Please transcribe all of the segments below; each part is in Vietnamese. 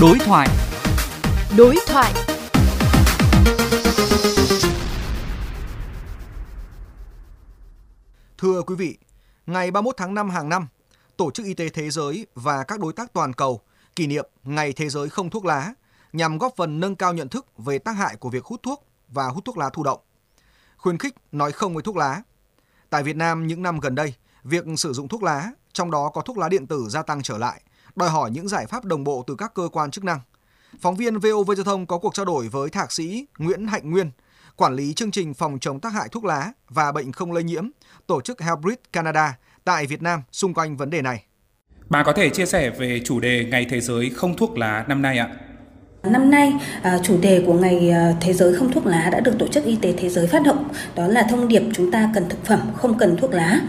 Đối thoại. Đối thoại. Thưa quý vị, ngày 31 tháng 5 hàng năm, Tổ chức Y tế Thế giới và các đối tác toàn cầu kỷ niệm Ngày Thế giới không thuốc lá nhằm góp phần nâng cao nhận thức về tác hại của việc hút thuốc và hút thuốc lá thụ động. Khuyến khích nói không với thuốc lá. Tại Việt Nam những năm gần đây, việc sử dụng thuốc lá, trong đó có thuốc lá điện tử gia tăng trở lại, đòi hỏi những giải pháp đồng bộ từ các cơ quan chức năng. Phóng viên VOV Giao thông có cuộc trao đổi với thạc sĩ Nguyễn Hạnh Nguyên, quản lý chương trình phòng chống tác hại thuốc lá và bệnh không lây nhiễm, tổ chức Healthbridge Canada tại Việt Nam xung quanh vấn đề này. Bà có thể chia sẻ về chủ đề Ngày Thế giới không thuốc lá năm nay ạ? Năm nay, à, chủ đề của Ngày à, Thế giới không thuốc lá đã được Tổ chức Y tế Thế giới phát động. Đó là thông điệp chúng ta cần thực phẩm, không cần thuốc lá.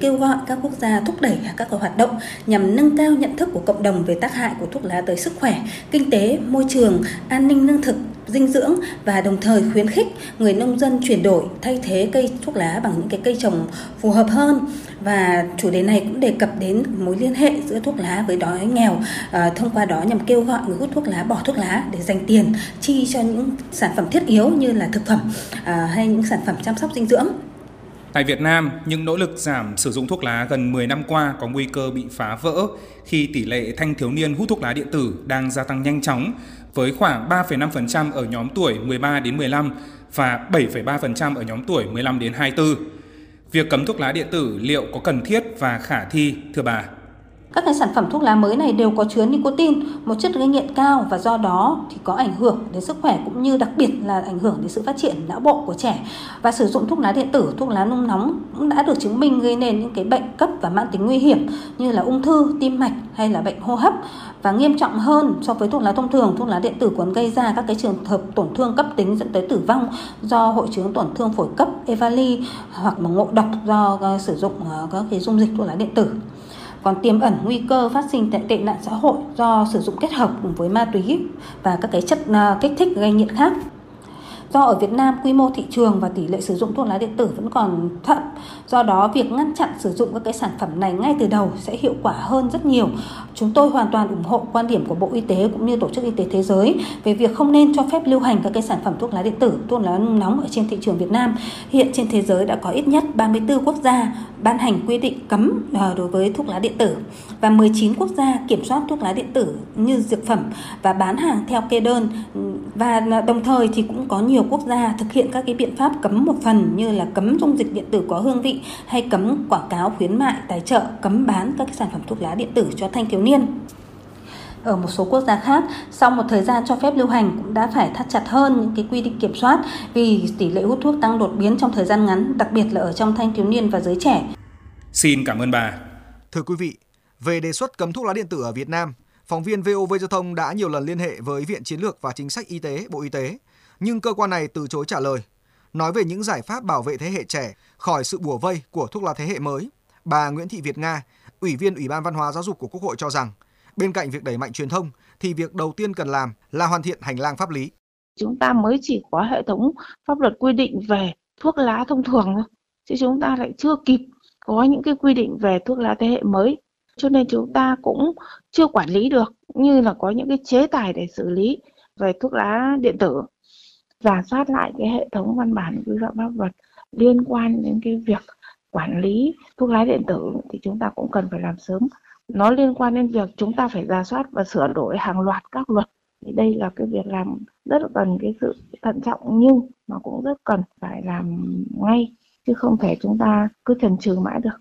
Kêu gọi các quốc gia thúc đẩy các hoạt động nhằm nâng cao nhận thức của cộng đồng về tác hại của thuốc lá tới sức khỏe, kinh tế, môi trường, an ninh lương thực, dinh dưỡng và đồng thời khuyến khích người nông dân chuyển đổi thay thế cây thuốc lá bằng những cái cây trồng phù hợp hơn. Và chủ đề này cũng đề cập đến mối liên hệ giữa thuốc lá với đói nghèo à, thông qua đó nhằm kêu gọi người hút thuốc lá bỏ thuốc lá để dành tiền chi cho những sản phẩm thiết yếu như là thực phẩm à, hay những sản phẩm chăm sóc dinh dưỡng. Tại Việt Nam, những nỗ lực giảm sử dụng thuốc lá gần 10 năm qua có nguy cơ bị phá vỡ khi tỷ lệ thanh thiếu niên hút thuốc lá điện tử đang gia tăng nhanh chóng với khoảng 3,5% ở nhóm tuổi 13 đến 15 và 7,3% ở nhóm tuổi 15 đến 24. Việc cấm thuốc lá điện tử liệu có cần thiết và khả thi thưa bà? Các cái sản phẩm thuốc lá mới này đều có chứa nicotine, một chất gây nghiện cao và do đó thì có ảnh hưởng đến sức khỏe cũng như đặc biệt là ảnh hưởng đến sự phát triển não bộ của trẻ. Và sử dụng thuốc lá điện tử, thuốc lá nung nóng cũng đã được chứng minh gây nên những cái bệnh cấp và mãn tính nguy hiểm như là ung thư, tim mạch hay là bệnh hô hấp và nghiêm trọng hơn so với thuốc lá thông thường, thuốc lá điện tử còn gây ra các cái trường hợp tổn thương cấp tính dẫn tới tử vong do hội chứng tổn thương phổi cấp EVALI hoặc là ngộ độc do sử dụng ờ, các cái dung dịch thuốc lá điện tử còn tiềm ẩn nguy cơ phát sinh tệ nạn xã hội do sử dụng kết hợp cùng với ma túy và các cái chất à, kích thích gây nghiện khác. Do ở Việt Nam quy mô thị trường và tỷ lệ sử dụng thuốc lá điện tử vẫn còn thấp, do đó việc ngăn chặn sử dụng các cái sản phẩm này ngay từ đầu sẽ hiệu quả hơn rất nhiều. Chúng tôi hoàn toàn ủng hộ quan điểm của Bộ Y tế cũng như Tổ chức Y tế Thế giới về việc không nên cho phép lưu hành các cái sản phẩm thuốc lá điện tử, thuốc lá nóng ở trên thị trường Việt Nam. Hiện trên thế giới đã có ít nhất 34 quốc gia ban hành quy định cấm ờ, đối với thuốc lá điện tử và 19 quốc gia kiểm soát thuốc lá điện tử như dược phẩm và bán hàng theo kê đơn và ờ, đồng thời thì cũng có nhiều quốc gia thực hiện các cái biện pháp cấm một phần như là cấm dung dịch điện tử có hương vị hay cấm quảng cáo khuyến mại tài trợ cấm bán các cái sản phẩm thuốc lá điện tử cho thanh thiếu niên ở một số quốc gia khác sau một thời gian cho phép lưu hành cũng đã phải thắt chặt hơn những cái quy định kiểm soát vì tỷ lệ hút thuốc tăng đột biến trong thời gian ngắn đặc biệt là ở trong thanh thiếu niên và giới trẻ. Xin cảm ơn bà. Thưa quý vị, về đề xuất cấm thuốc lá điện tử ở Việt Nam, phóng viên VOV Giao thông đã nhiều lần liên hệ với Viện Chiến lược và Chính sách Y tế Bộ Y tế, nhưng cơ quan này từ chối trả lời. Nói về những giải pháp bảo vệ thế hệ trẻ khỏi sự bùa vây của thuốc lá thế hệ mới, bà Nguyễn Thị Việt Nga, Ủy viên Ủy ban Văn hóa Giáo dục của Quốc hội cho rằng, bên cạnh việc đẩy mạnh truyền thông thì việc đầu tiên cần làm là hoàn thiện hành lang pháp lý. Chúng ta mới chỉ có hệ thống pháp luật quy định về thuốc lá thông thường thôi, chứ chúng ta lại chưa kịp có những cái quy định về thuốc lá thế hệ mới cho nên chúng ta cũng chưa quản lý được như là có những cái chế tài để xử lý về thuốc lá điện tử giả soát lại cái hệ thống văn bản quy phạm pháp luật liên quan đến cái việc quản lý thuốc lá điện tử thì chúng ta cũng cần phải làm sớm. Nó liên quan đến việc chúng ta phải giả soát và sửa đổi hàng loạt các luật. Thì đây là cái việc làm rất là cần, cái sự thận trọng nhưng mà cũng rất cần phải làm ngay, chứ không thể chúng ta cứ chần chừ mãi được.